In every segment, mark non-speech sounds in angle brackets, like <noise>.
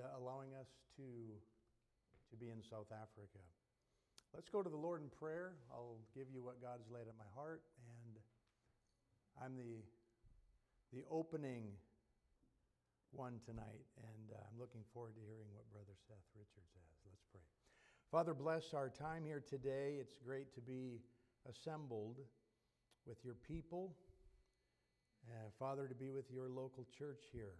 uh, allowing us to, to be in South Africa. Let's go to the Lord in prayer. I'll give you what God's laid on my heart, and I'm the, the opening one tonight, and uh, I'm looking forward to hearing what Brother Seth Richards has. Let's pray. Father, bless our time here today. It's great to be assembled with your people. Uh, Father, to be with your local church here.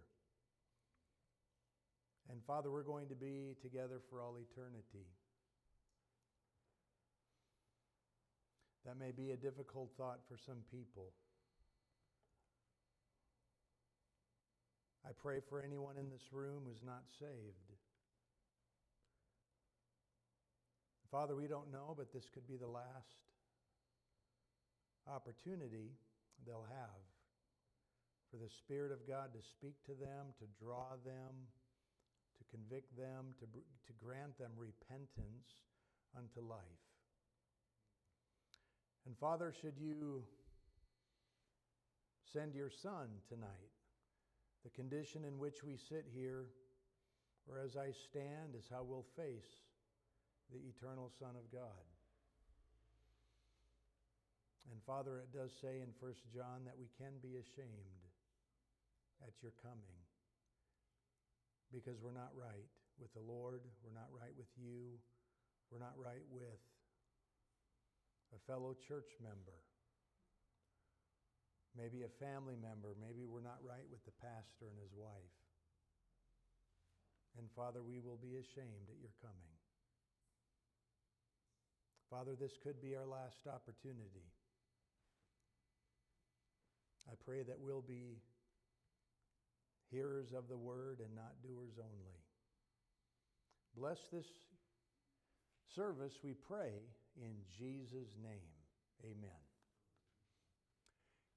And Father, we're going to be together for all eternity. That may be a difficult thought for some people. I pray for anyone in this room who's not saved. Father, we don't know, but this could be the last opportunity they'll have for the Spirit of God to speak to them, to draw them, convict them, to, to grant them repentance unto life. And Father, should you send your Son tonight, the condition in which we sit here, or as I stand, is how we'll face the eternal Son of God. And Father, it does say in 1 John that we can be ashamed at your coming because we're not right with the Lord, we're not right with you, we're not right with a fellow church member, maybe a family member, maybe we're not right with the pastor and his wife. And Father, we will be ashamed at your coming. Father, this could be our last opportunity. I pray that we'll be hearers of the word and not doers only. Bless this service, we pray, in Jesus' name. Amen.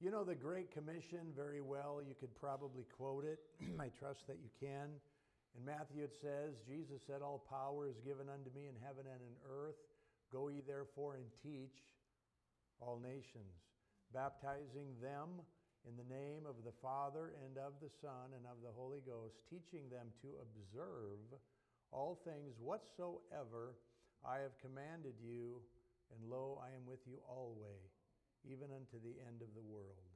You know the Great Commission very well. You could probably quote it. <clears throat> I trust that you can. In Matthew it says, Jesus said, All power is given unto me in heaven and in earth. Go ye therefore and teach all nations, baptizing them in the name of the Father and of the Son and of the Holy Ghost, teaching them to observe all things whatsoever I have commanded you, and lo, I am with you always, even unto the end of the world.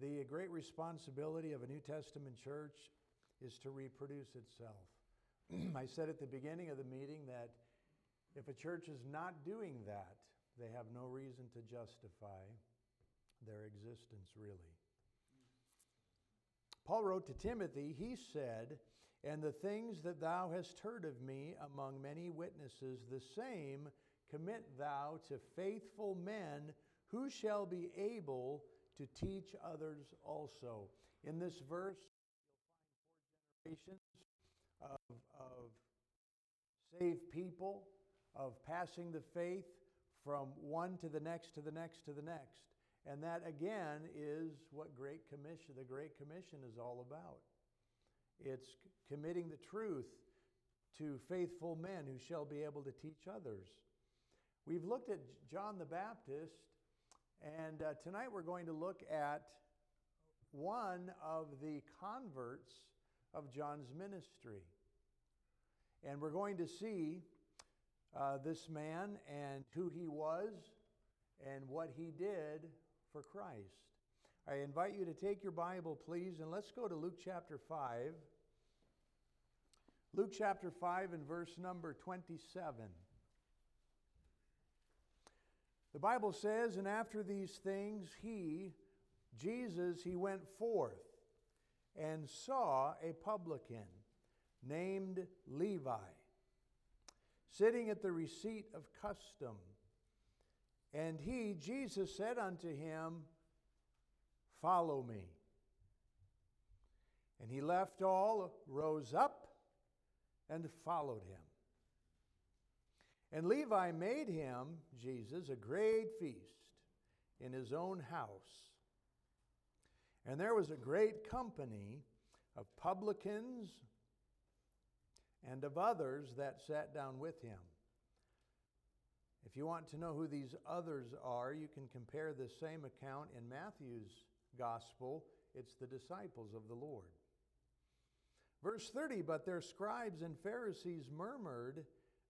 The great responsibility of a New Testament church is to reproduce itself. <clears throat> I said at the beginning of the meeting that if a church is not doing that, they have no reason to justify their existence, really. Paul wrote to Timothy, he said, And the things that thou hast heard of me among many witnesses, the same commit thou to faithful men who shall be able to teach others also. In this verse, you'll find four generations of, of saved people, of passing the faith from one to the next to the next to the next. And that again is what Great Commission, the Great Commission is all about. It's committing the truth to faithful men who shall be able to teach others. We've looked at John the Baptist, and uh, tonight we're going to look at one of the converts of John's ministry. And we're going to see uh, this man and who he was and what he did for Christ. I invite you to take your Bible, please, and let's go to Luke chapter 5. Luke chapter 5 and verse number 27. The Bible says, And after these things, he, Jesus, he went forth and saw a publican named Levi sitting at the receipt of custom and he, Jesus, said unto him, Follow me. And he left all, rose up, and followed him. And Levi made him, Jesus, a great feast in his own house. And there was a great company of publicans and of others that sat down with him. If you want to know who these others are, you can compare the same account in Matthew's gospel. It's the disciples of the Lord. Verse 30 But their scribes and Pharisees murmured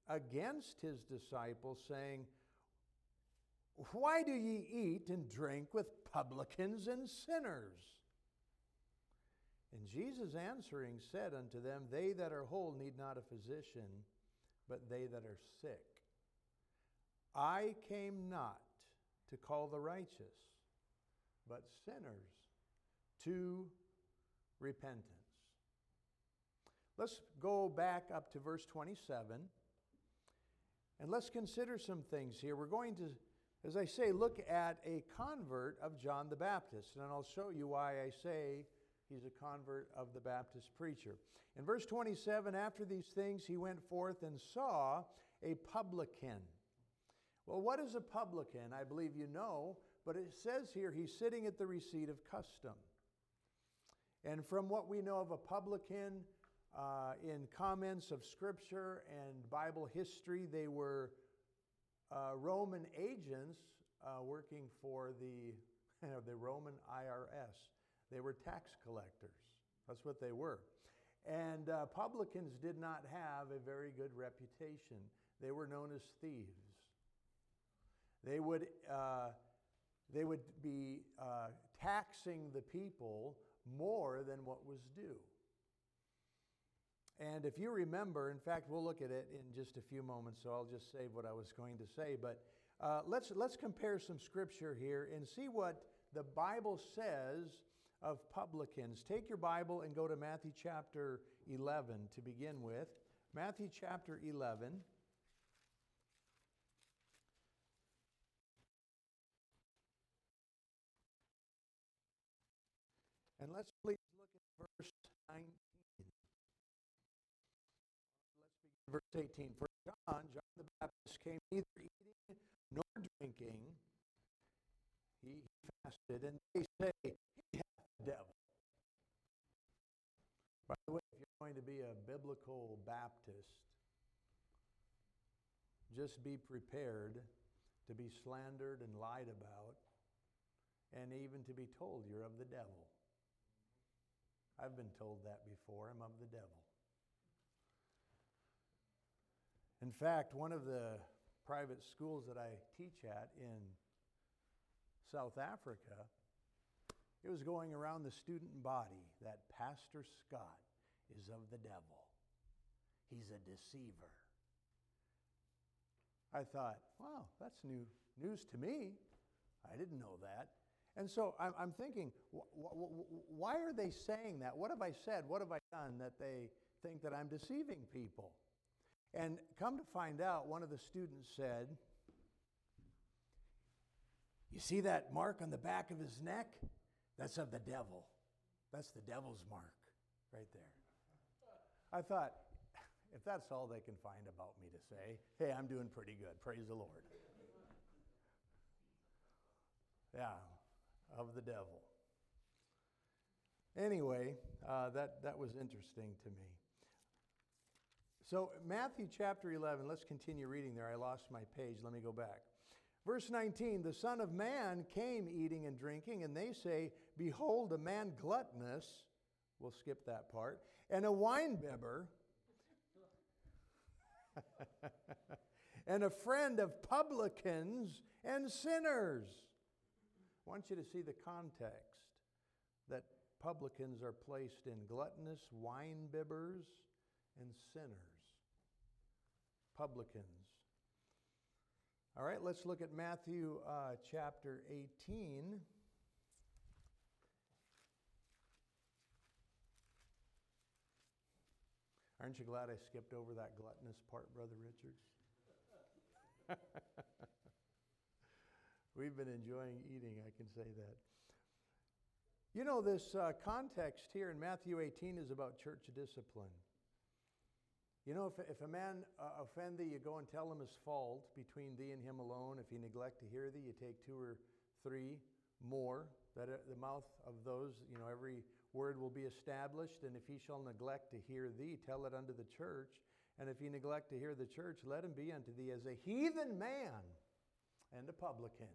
against his disciples, saying, Why do ye eat and drink with publicans and sinners? And Jesus answering said unto them, They that are whole need not a physician, but they that are sick. I came not to call the righteous, but sinners to repentance. Let's go back up to verse 27 and let's consider some things here. We're going to, as I say, look at a convert of John the Baptist, and I'll show you why I say he's a convert of the Baptist preacher. In verse 27, after these things, he went forth and saw a publican. Well, what is a publican? I believe you know, but it says here he's sitting at the receipt of custom. And from what we know of a publican, uh, in comments of Scripture and Bible history, they were uh, Roman agents uh, working for the, <laughs> the Roman IRS. They were tax collectors. That's what they were. And uh, publicans did not have a very good reputation. They were known as thieves. They would, uh, they would be uh, taxing the people more than what was due. And if you remember, in fact, we'll look at it in just a few moments, so I'll just say what I was going to say. But uh, let's, let's compare some scripture here and see what the Bible says of publicans. Take your Bible and go to Matthew chapter 11 to begin with. Matthew chapter 11. And let's please look at verse 19. Let's begin verse 18. For John, John the Baptist, came neither eating nor drinking. He, fasted, and they say, He hath the devil. By the way, if you're going to be a biblical Baptist, just be prepared to be slandered and lied about, and even to be told you're of the devil. I've been told that before. I'm of the devil. In fact, one of the private schools that I teach at in South Africa, it was going around the student body that Pastor Scott is of the devil. He's a deceiver. I thought, wow, that's new news to me. I didn't know that. And so I'm, I'm thinking, wh- wh- why are they saying that? What have I said? What have I done that they think that I'm deceiving people? And come to find out, one of the students said, You see that mark on the back of his neck? That's of the devil. That's the devil's mark right there. I thought, <laughs> if that's all they can find about me to say, hey, I'm doing pretty good. Praise the Lord. Yeah, of the devil. Anyway, uh, that, that was interesting to me. So, Matthew chapter 11, let's continue reading there. I lost my page. Let me go back. Verse 19 The Son of Man came eating and drinking, and they say, Behold, a man gluttonous. We'll skip that part. And a winebibber. <laughs> and a friend of publicans and sinners. I want you to see the context that publicans are placed in gluttonous, wine bibbers, and sinners. Publicans. All right, let's look at Matthew uh, chapter 18. Aren't you glad I skipped over that gluttonous part, Brother Richards? <laughs> We've been enjoying eating, I can say that. You know, this uh, context here in Matthew 18 is about church discipline. You know, if, if a man uh, offend thee, you go and tell him his fault between thee and him alone. If he neglect to hear thee, you take two or three more, that uh, the mouth of those, you know, every word will be established. And if he shall neglect to hear thee, tell it unto the church. And if he neglect to hear the church, let him be unto thee as a heathen man and a publican.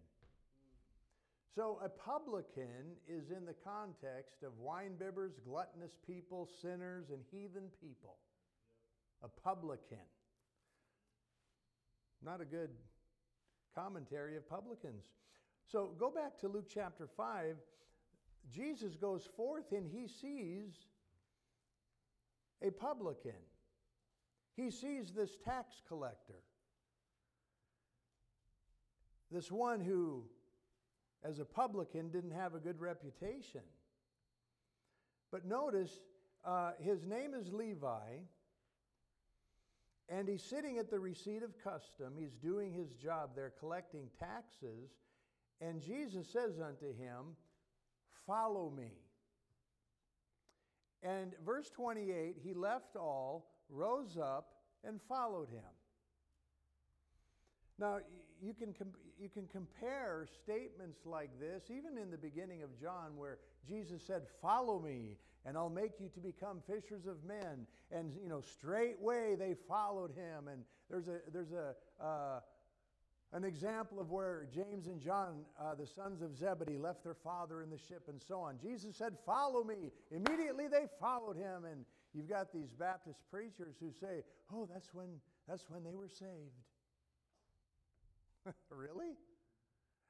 So a publican is in the context of wine bibbers, gluttonous people, sinners, and heathen people. A publican. Not a good commentary of publicans. So go back to Luke chapter 5. Jesus goes forth and he sees a publican. He sees this tax collector, this one who, as a publican, didn't have a good reputation. But notice, uh, his name is Levi, and he's sitting at the receipt of custom. He's doing his job there, collecting taxes. And Jesus says unto him, Follow me. And verse 28 he left all, rose up, and followed him. Now, you can, you can compare statements like this, even in the beginning of John, where Jesus said, Follow me, and I'll make you to become fishers of men. And, you know, straightway they followed him. And there's a, there's a, uh, an example of where James and John, uh, the sons of Zebedee, left their father in the ship and so on. Jesus said, Follow me. Immediately they followed him. And you've got these Baptist preachers who say, Oh, that's when, that's when they were saved. <laughs> really?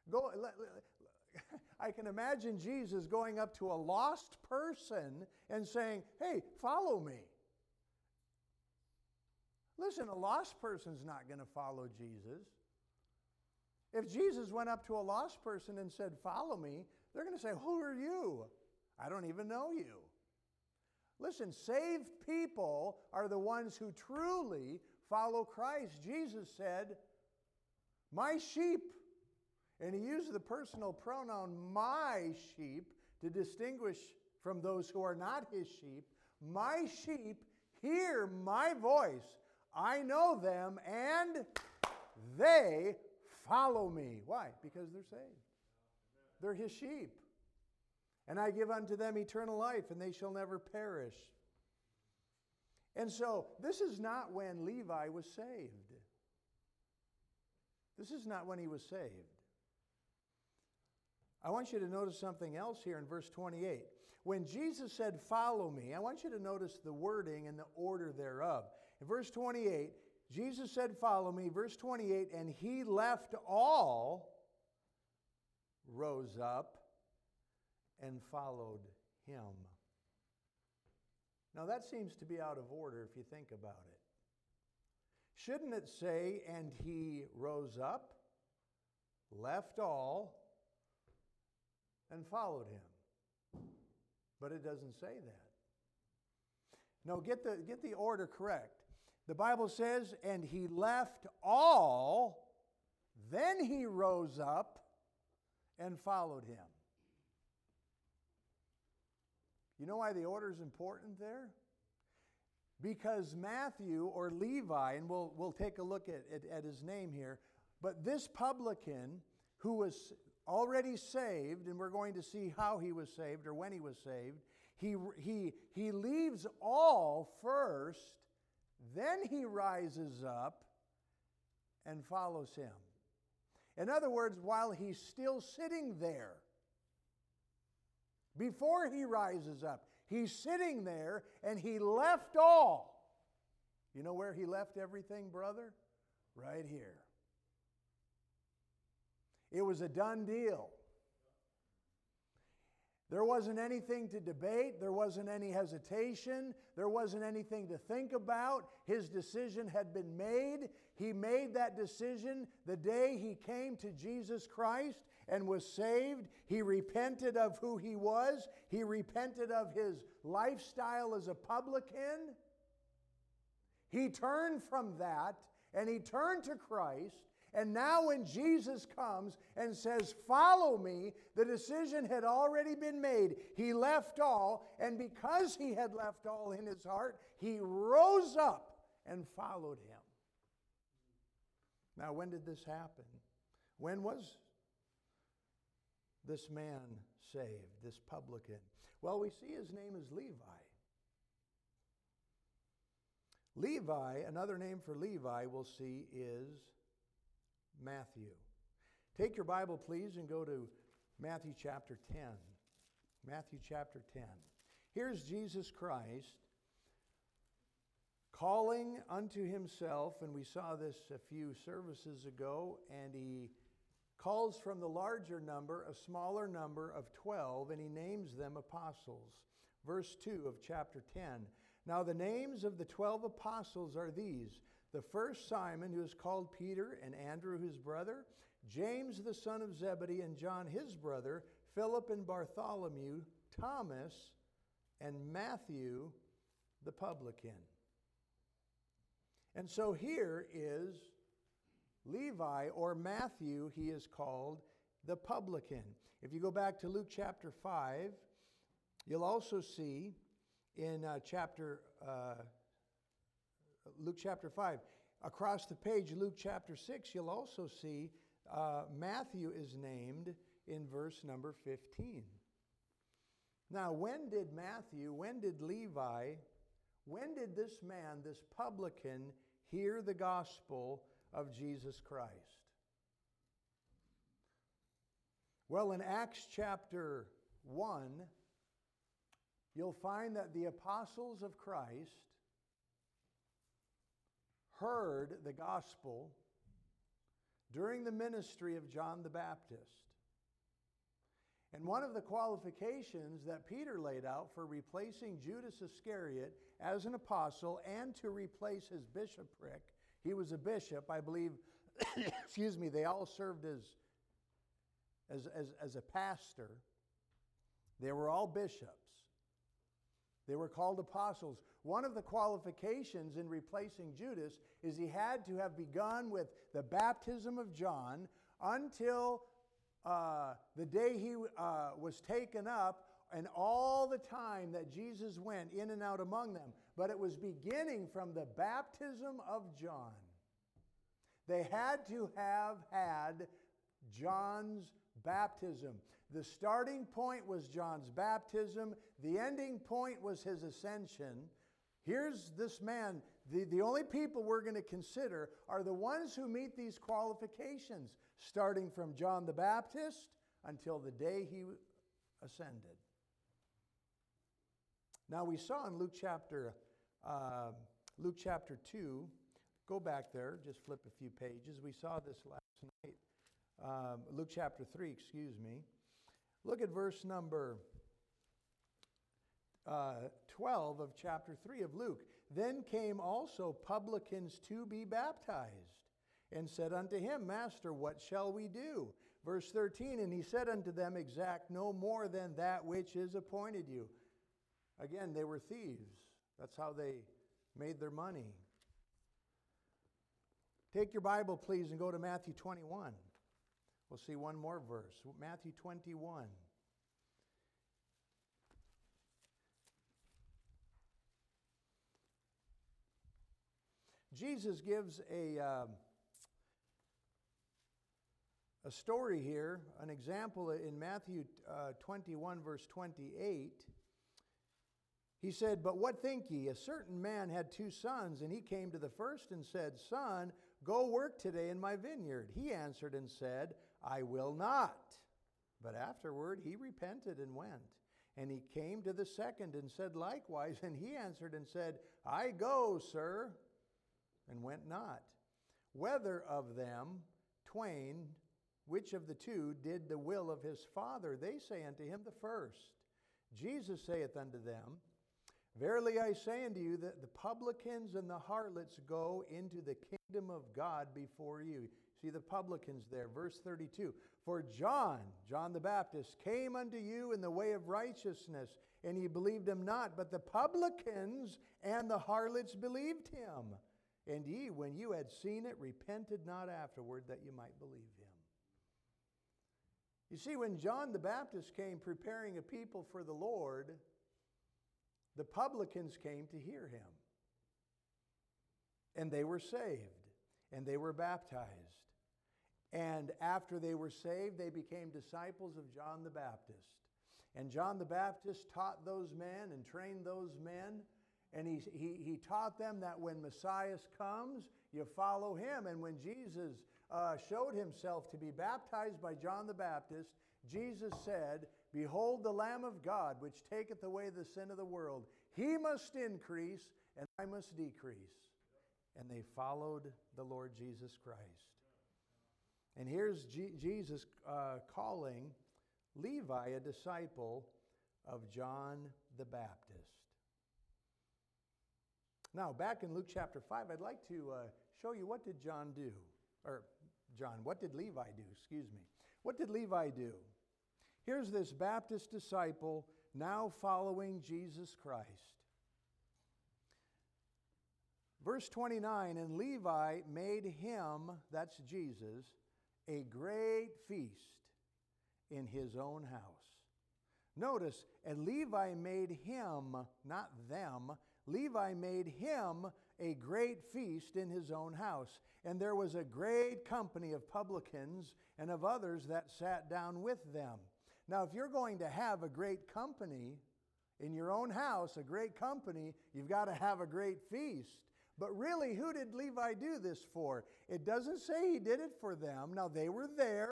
Go, let, let, <laughs> I can imagine Jesus going up to a lost person and saying, Hey, follow me. Listen, a lost person's not going to follow Jesus. If Jesus went up to a lost person and said, Follow me, they're going to say, Who are you? I don't even know you. Listen, saved people are the ones who truly follow Christ. Jesus said, My sheep, and he used the personal pronoun my sheep to distinguish from those who are not his sheep. My sheep hear my voice. I know them, and they Follow me. Why? Because they're saved. They're his sheep. And I give unto them eternal life, and they shall never perish. And so, this is not when Levi was saved. This is not when he was saved. I want you to notice something else here in verse 28. When Jesus said, Follow me, I want you to notice the wording and the order thereof. In verse 28, Jesus said, Follow me. Verse 28 And he left all, rose up, and followed him. Now that seems to be out of order if you think about it. Shouldn't it say, and he rose up, left all, and followed him? But it doesn't say that. No, get the, get the order correct. The Bible says, and he left all, then he rose up and followed him. You know why the order is important there? Because Matthew or Levi, and we'll, we'll take a look at, at, at his name here, but this publican who was already saved, and we're going to see how he was saved or when he was saved, he, he, he leaves all first then he rises up and follows him. In other words, while he's still sitting there, before he rises up, he's sitting there and he left all. You know where he left everything, brother? Right here. It was a done deal. There wasn't anything to debate. There wasn't any hesitation. There wasn't anything to think about. His decision had been made. He made that decision the day he came to Jesus Christ and was saved. He repented of who he was, he repented of his lifestyle as a publican. He turned from that and he turned to Christ and now, when Jesus comes and says, Follow me, the decision had already been made. He left all, and because he had left all in his heart, he rose up and followed him. Now, when did this happen? When was this man saved, this publican? Well, we see his name is Levi. Levi, another name for Levi, we'll see, is Matthew. Take your Bible, please, and go to Matthew chapter 10. Matthew chapter 10. Here's Jesus Christ calling unto himself, and we saw this a few services ago, and he calls from the larger number a smaller number of 12, and he names them apostles. Verse 2 of chapter 10. Now, the names of the 12 apostles are these the first Simon, who is called Peter, and Andrew, his brother, James, the son of Zebedee, and John, his brother, Philip and Bartholomew, Thomas, and Matthew, the publican. And so here is Levi, or Matthew, he is called the publican. If you go back to Luke chapter 5, you'll also see in uh, chapter uh, Luke chapter 5. Across the page, Luke chapter 6, you'll also see uh, Matthew is named in verse number 15. Now, when did Matthew, when did Levi, when did this man, this publican, hear the gospel of Jesus Christ? Well, in Acts chapter 1, you'll find that the apostles of Christ heard the gospel during the ministry of John the Baptist. And one of the qualifications that Peter laid out for replacing Judas Iscariot as an apostle and to replace his bishopric, he was a bishop, I believe, <coughs> excuse me, they all served as, as, as, as a pastor. They were all bishops. They were called apostles. One of the qualifications in replacing Judas is he had to have begun with the baptism of John until uh, the day he uh, was taken up and all the time that Jesus went in and out among them. But it was beginning from the baptism of John. They had to have had John's baptism. The starting point was John's baptism, the ending point was his ascension. Here's this man. The, the only people we're going to consider are the ones who meet these qualifications, starting from John the Baptist until the day he ascended. Now we saw in Luke chapter uh, Luke chapter two. Go back there, just flip a few pages. We saw this last night. Um, Luke chapter three, excuse me. Look at verse number uh, 12 of chapter 3 of Luke. Then came also publicans to be baptized, and said unto him, Master, what shall we do? Verse 13, and he said unto them, Exact no more than that which is appointed you. Again, they were thieves. That's how they made their money. Take your Bible, please, and go to Matthew 21. We'll see one more verse. Matthew 21. Jesus gives a, um, a story here, an example in Matthew uh, 21, verse 28. He said, But what think ye? A certain man had two sons, and he came to the first and said, Son, go work today in my vineyard. He answered and said, I will not. But afterward he repented and went. And he came to the second and said likewise. And he answered and said, I go, sir and went not. Whether of them twain, which of the two did the will of his father? They say unto him, The first. Jesus saith unto them, Verily I say unto you that the publicans and the harlots go into the kingdom of God before you. See the publicans there, verse 32. For John, John the Baptist, came unto you in the way of righteousness, and ye believed him not, but the publicans and the harlots believed him. And ye, when you had seen it, repented not afterward that you might believe him. You see, when John the Baptist came preparing a people for the Lord, the publicans came to hear him. And they were saved, and they were baptized. And after they were saved, they became disciples of John the Baptist. And John the Baptist taught those men and trained those men and he, he, he taught them that when Messiah comes, you follow him. And when Jesus uh, showed himself to be baptized by John the Baptist, Jesus said, Behold the Lamb of God, which taketh away the sin of the world. He must increase, and I must decrease. And they followed the Lord Jesus Christ. And here's G- Jesus uh, calling Levi a disciple of John the Baptist. Now, back in Luke chapter 5, I'd like to uh, show you what did John do? Or, John, what did Levi do? Excuse me. What did Levi do? Here's this Baptist disciple now following Jesus Christ. Verse 29 And Levi made him, that's Jesus, a great feast in his own house. Notice, and Levi made him, not them, Levi made him a great feast in his own house. And there was a great company of publicans and of others that sat down with them. Now, if you're going to have a great company in your own house, a great company, you've got to have a great feast. But really, who did Levi do this for? It doesn't say he did it for them. Now, they were there,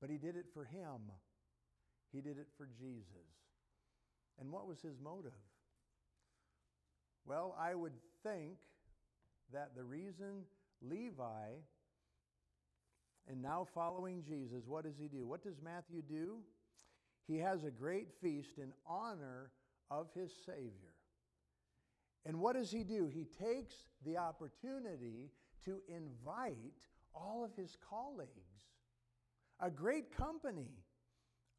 but he did it for him. He did it for Jesus. And what was his motive? Well, I would think that the reason Levi, and now following Jesus, what does he do? What does Matthew do? He has a great feast in honor of his Savior. And what does he do? He takes the opportunity to invite all of his colleagues, a great company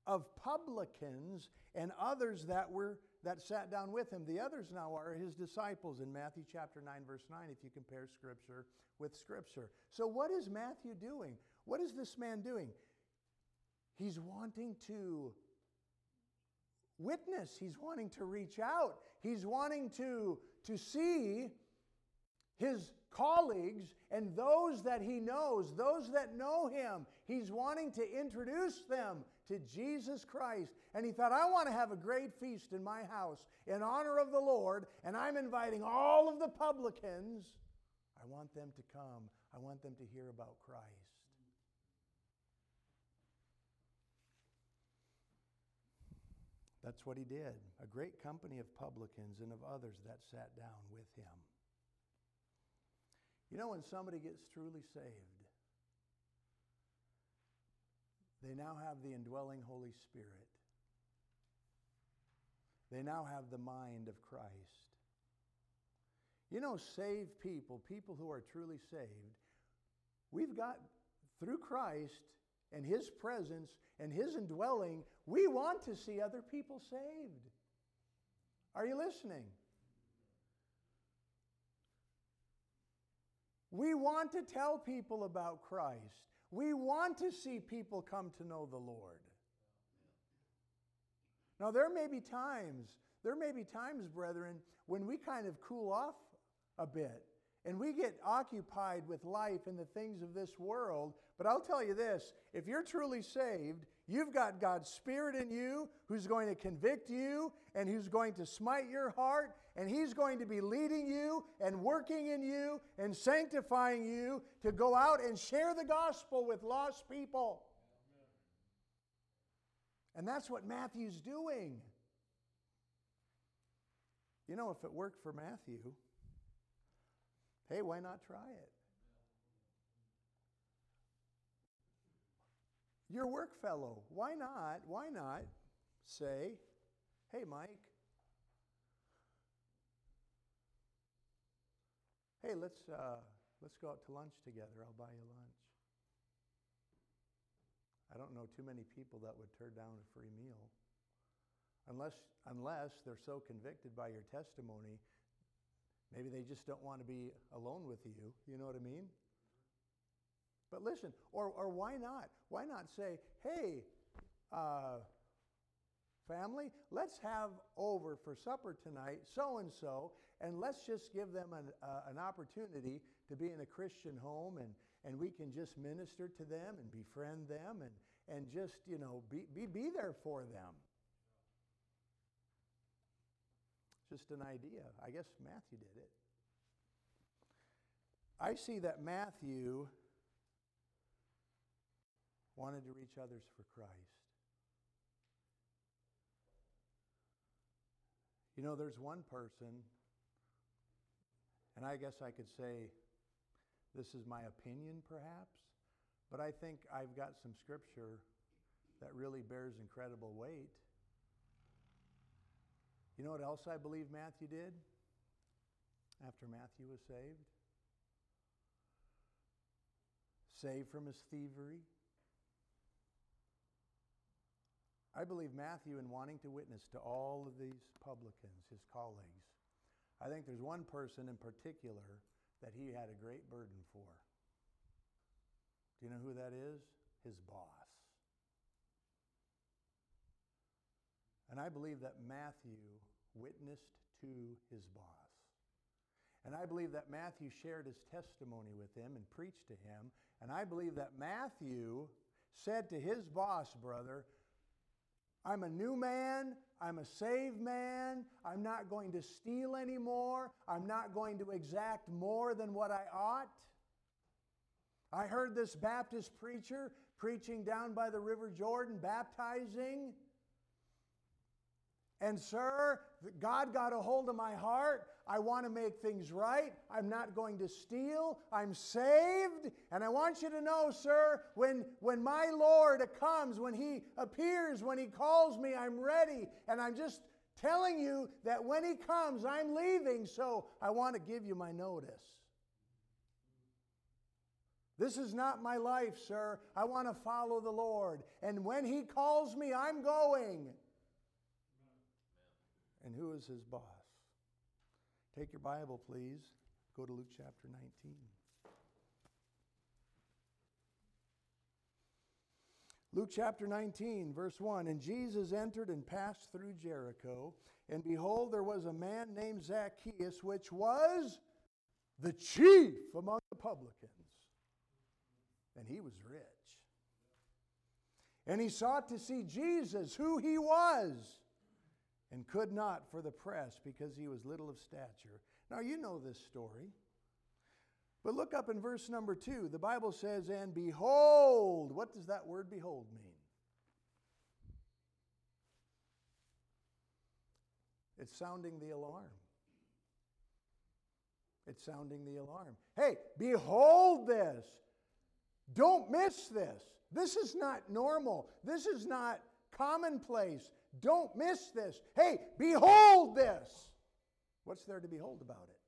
of publicans and others that were that sat down with him. The others now are his disciples in Matthew chapter 9 verse 9 if you compare scripture with scripture. So what is Matthew doing? What is this man doing? He's wanting to witness. He's wanting to reach out. He's wanting to, to see his colleagues and those that he knows, those that know him. He's wanting to introduce them to Jesus Christ. And he thought, I want to have a great feast in my house in honor of the Lord, and I'm inviting all of the publicans. I want them to come, I want them to hear about Christ. That's what he did. A great company of publicans and of others that sat down with him. You know, when somebody gets truly saved, they now have the indwelling Holy Spirit. They now have the mind of Christ. You know, saved people, people who are truly saved, we've got, through Christ and His presence and His indwelling, we want to see other people saved. Are you listening? We want to tell people about Christ. We want to see people come to know the Lord. Now, there may be times, there may be times, brethren, when we kind of cool off a bit and we get occupied with life and the things of this world. But I'll tell you this if you're truly saved, you've got God's Spirit in you who's going to convict you and who's going to smite your heart, and He's going to be leading you and working in you and sanctifying you to go out and share the gospel with lost people. And that's what Matthew's doing. You know, if it worked for Matthew, hey, why not try it? Your work fellow, why not? Why not say, hey, Mike, hey, let's, uh, let's go out to lunch together. I'll buy you lunch. I don't know too many people that would turn down a free meal. Unless, unless they're so convicted by your testimony Maybe they just don't want to be alone with you. You know what I mean? But listen, or, or why not? Why not say, hey, uh, family, let's have over for supper tonight so and so, and let's just give them an, uh, an opportunity to be in a Christian home, and, and we can just minister to them and befriend them and, and just, you know, be, be, be there for them. Just an idea. I guess Matthew did it. I see that Matthew wanted to reach others for Christ. You know, there's one person, and I guess I could say this is my opinion perhaps, but I think I've got some scripture that really bears incredible weight. You know what else I believe Matthew did after Matthew was saved? Saved from his thievery. I believe Matthew, in wanting to witness to all of these publicans, his colleagues, I think there's one person in particular that he had a great burden for. Do you know who that is? His boss. And I believe that Matthew witnessed to his boss. And I believe that Matthew shared his testimony with him and preached to him. And I believe that Matthew said to his boss, brother, I'm a new man. I'm a saved man. I'm not going to steal anymore. I'm not going to exact more than what I ought. I heard this Baptist preacher preaching down by the River Jordan, baptizing. And, sir, God got a hold of my heart. I want to make things right. I'm not going to steal. I'm saved. And I want you to know, sir, when, when my Lord comes, when He appears, when He calls me, I'm ready. And I'm just telling you that when He comes, I'm leaving. So I want to give you my notice. This is not my life, sir. I want to follow the Lord. And when He calls me, I'm going. And who is his boss? Take your Bible, please. Go to Luke chapter 19. Luke chapter 19, verse 1 And Jesus entered and passed through Jericho, and behold, there was a man named Zacchaeus, which was the chief among the publicans. And he was rich. And he sought to see Jesus, who he was and could not for the press because he was little of stature. Now, you know this story. But look up in verse number two. The Bible says, And behold, what does that word behold mean? It's sounding the alarm. It's sounding the alarm. Hey, behold this. Don't miss this. This is not normal. This is not commonplace. Don't miss this. Hey, behold this. What's there to behold about it?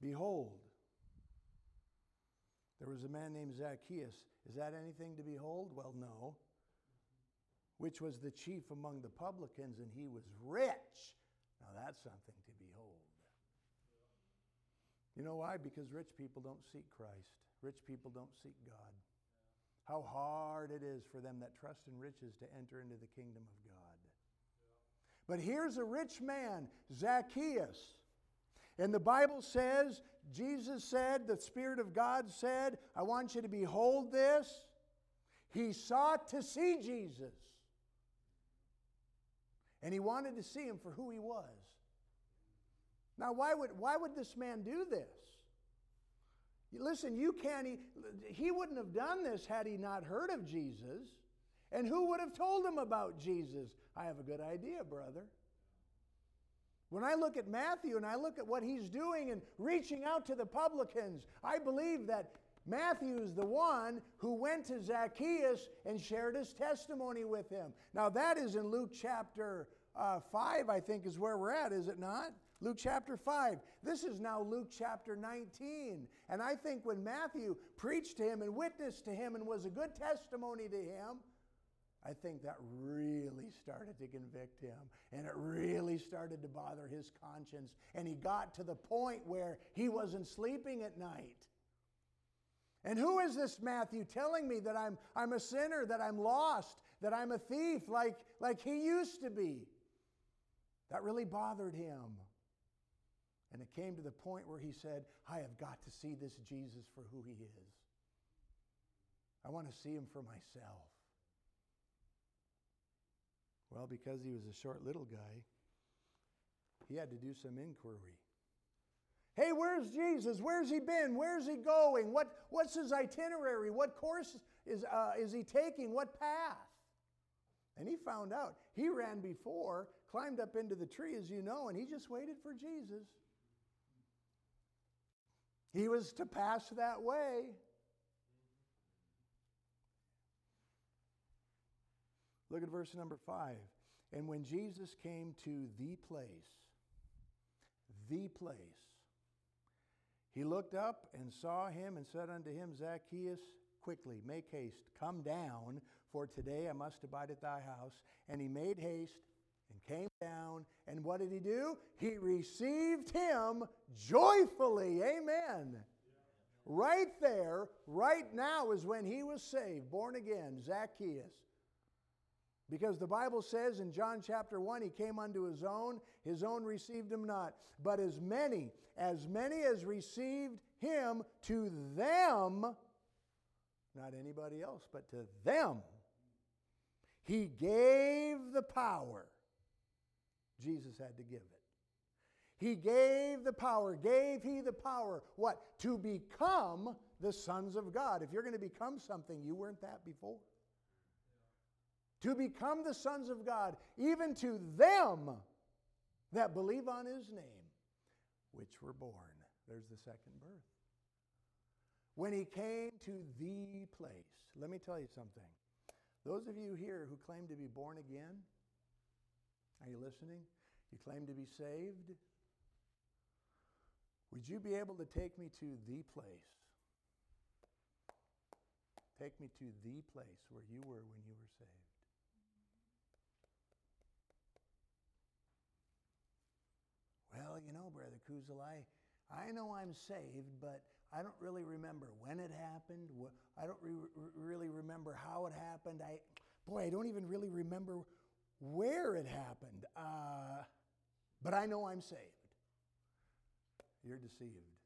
Behold, there was a man named Zacchaeus. Is that anything to behold? Well, no. Which was the chief among the publicans, and he was rich. Now that's something to behold. You know why? Because rich people don't seek Christ, rich people don't seek God how hard it is for them that trust in riches to enter into the kingdom of God. But here's a rich man, Zacchaeus. And the Bible says, Jesus said, the Spirit of God said, I want you to behold this. He sought to see Jesus. And he wanted to see him for who he was. Now, why would, why would this man do this? Listen, you can't, he, wouldn't have done this had he not heard of Jesus. And who would have told him about Jesus? I have a good idea, brother. When I look at Matthew and I look at what he's doing and reaching out to the publicans, I believe that Matthew is the one who went to Zacchaeus and shared his testimony with him. Now, that is in Luke chapter uh, 5, I think, is where we're at, is it not? Luke chapter 5. This is now Luke chapter 19. And I think when Matthew preached to him and witnessed to him and was a good testimony to him, I think that really started to convict him and it really started to bother his conscience. And he got to the point where he wasn't sleeping at night. And who is this Matthew telling me that I'm, I'm a sinner, that I'm lost, that I'm a thief like, like he used to be? That really bothered him. And it came to the point where he said, I have got to see this Jesus for who he is. I want to see him for myself. Well, because he was a short little guy, he had to do some inquiry. Hey, where's Jesus? Where's he been? Where's he going? What, what's his itinerary? What course is, uh, is he taking? What path? And he found out. He ran before, climbed up into the tree, as you know, and he just waited for Jesus. He was to pass that way. Look at verse number five. And when Jesus came to the place, the place, he looked up and saw him and said unto him, Zacchaeus, quickly, make haste, come down, for today I must abide at thy house. And he made haste and came down. And what did he do? He received him joyfully. Amen. Right there, right now is when he was saved, born again, Zacchaeus. Because the Bible says in John chapter 1, he came unto his own, his own received him not. But as many, as many as received him, to them, not anybody else, but to them, he gave the power. Jesus had to give it. He gave the power, gave he the power, what? To become the sons of God. If you're going to become something, you weren't that before to become the sons of God, even to them that believe on his name, which were born. There's the second birth. When he came to the place, let me tell you something. Those of you here who claim to be born again, are you listening? You claim to be saved? Would you be able to take me to the place? Take me to the place where you were when you were saved. Well, you know, Brother Kuzalai, I know I'm saved, but I don't really remember when it happened. I don't re- really remember how it happened. I, boy, I don't even really remember where it happened. Uh, but I know I'm saved. You're deceived.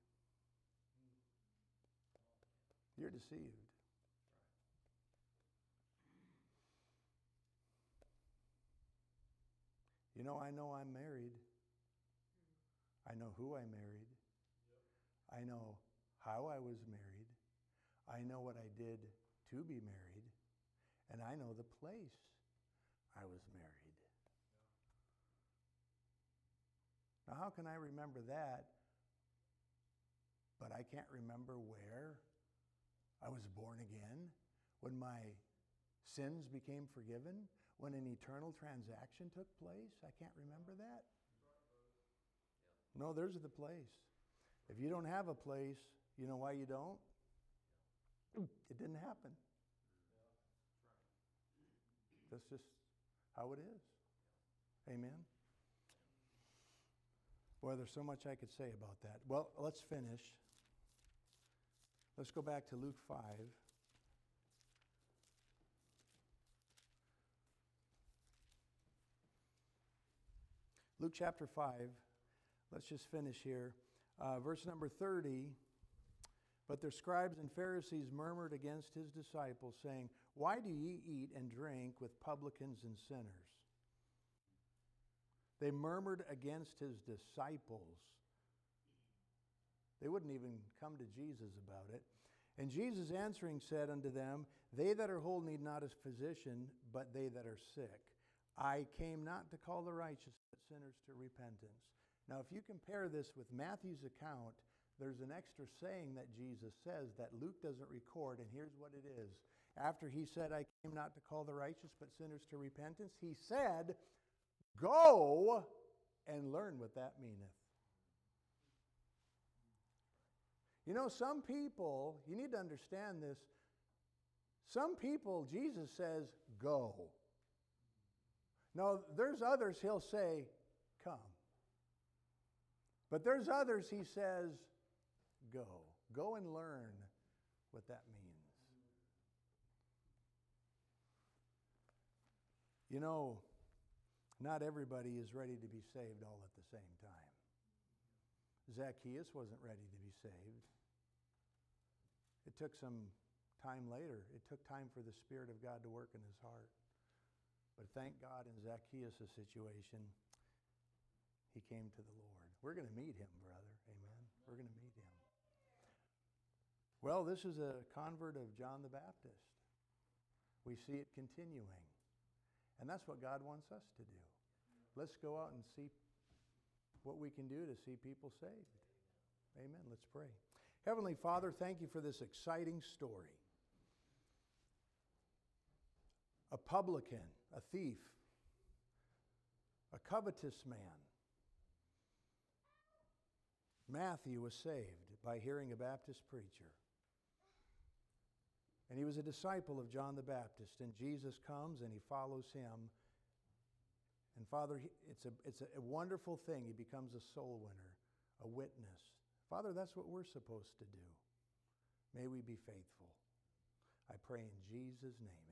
You're deceived. You know, I know I'm married. I know who I married. I know how I was married. I know what I did to be married. And I know the place I was married. Now, how can I remember that, but I can't remember where I was born again, when my sins became forgiven, when an eternal transaction took place? I can't remember that. No, there's the place. If you don't have a place, you know why you don't? It didn't happen. That's just how it is. Amen. Boy, there's so much I could say about that. Well, let's finish. Let's go back to Luke 5. Luke chapter 5. Let's just finish here. Uh, verse number 30. But their scribes and Pharisees murmured against his disciples, saying, Why do ye eat and drink with publicans and sinners? They murmured against his disciples. They wouldn't even come to Jesus about it. And Jesus answering said unto them, They that are whole need not a physician, but they that are sick. I came not to call the righteous, but sinners to repentance. Now, if you compare this with Matthew's account, there's an extra saying that Jesus says that Luke doesn't record, and here's what it is. After he said, I came not to call the righteous, but sinners to repentance, he said, Go and learn what that meaneth. You know, some people, you need to understand this. Some people, Jesus says, Go. Now, there's others he'll say, Come. But there's others he says, go. Go and learn what that means. You know, not everybody is ready to be saved all at the same time. Zacchaeus wasn't ready to be saved. It took some time later. It took time for the Spirit of God to work in his heart. But thank God in Zacchaeus' situation, he came to the Lord. We're going to meet him, brother. Amen. We're going to meet him. Well, this is a convert of John the Baptist. We see it continuing. And that's what God wants us to do. Let's go out and see what we can do to see people saved. Amen. Let's pray. Heavenly Father, thank you for this exciting story. A publican, a thief, a covetous man. Matthew was saved by hearing a Baptist preacher. And he was a disciple of John the Baptist. And Jesus comes and he follows him. And Father, it's a, it's a wonderful thing. He becomes a soul winner, a witness. Father, that's what we're supposed to do. May we be faithful. I pray in Jesus' name.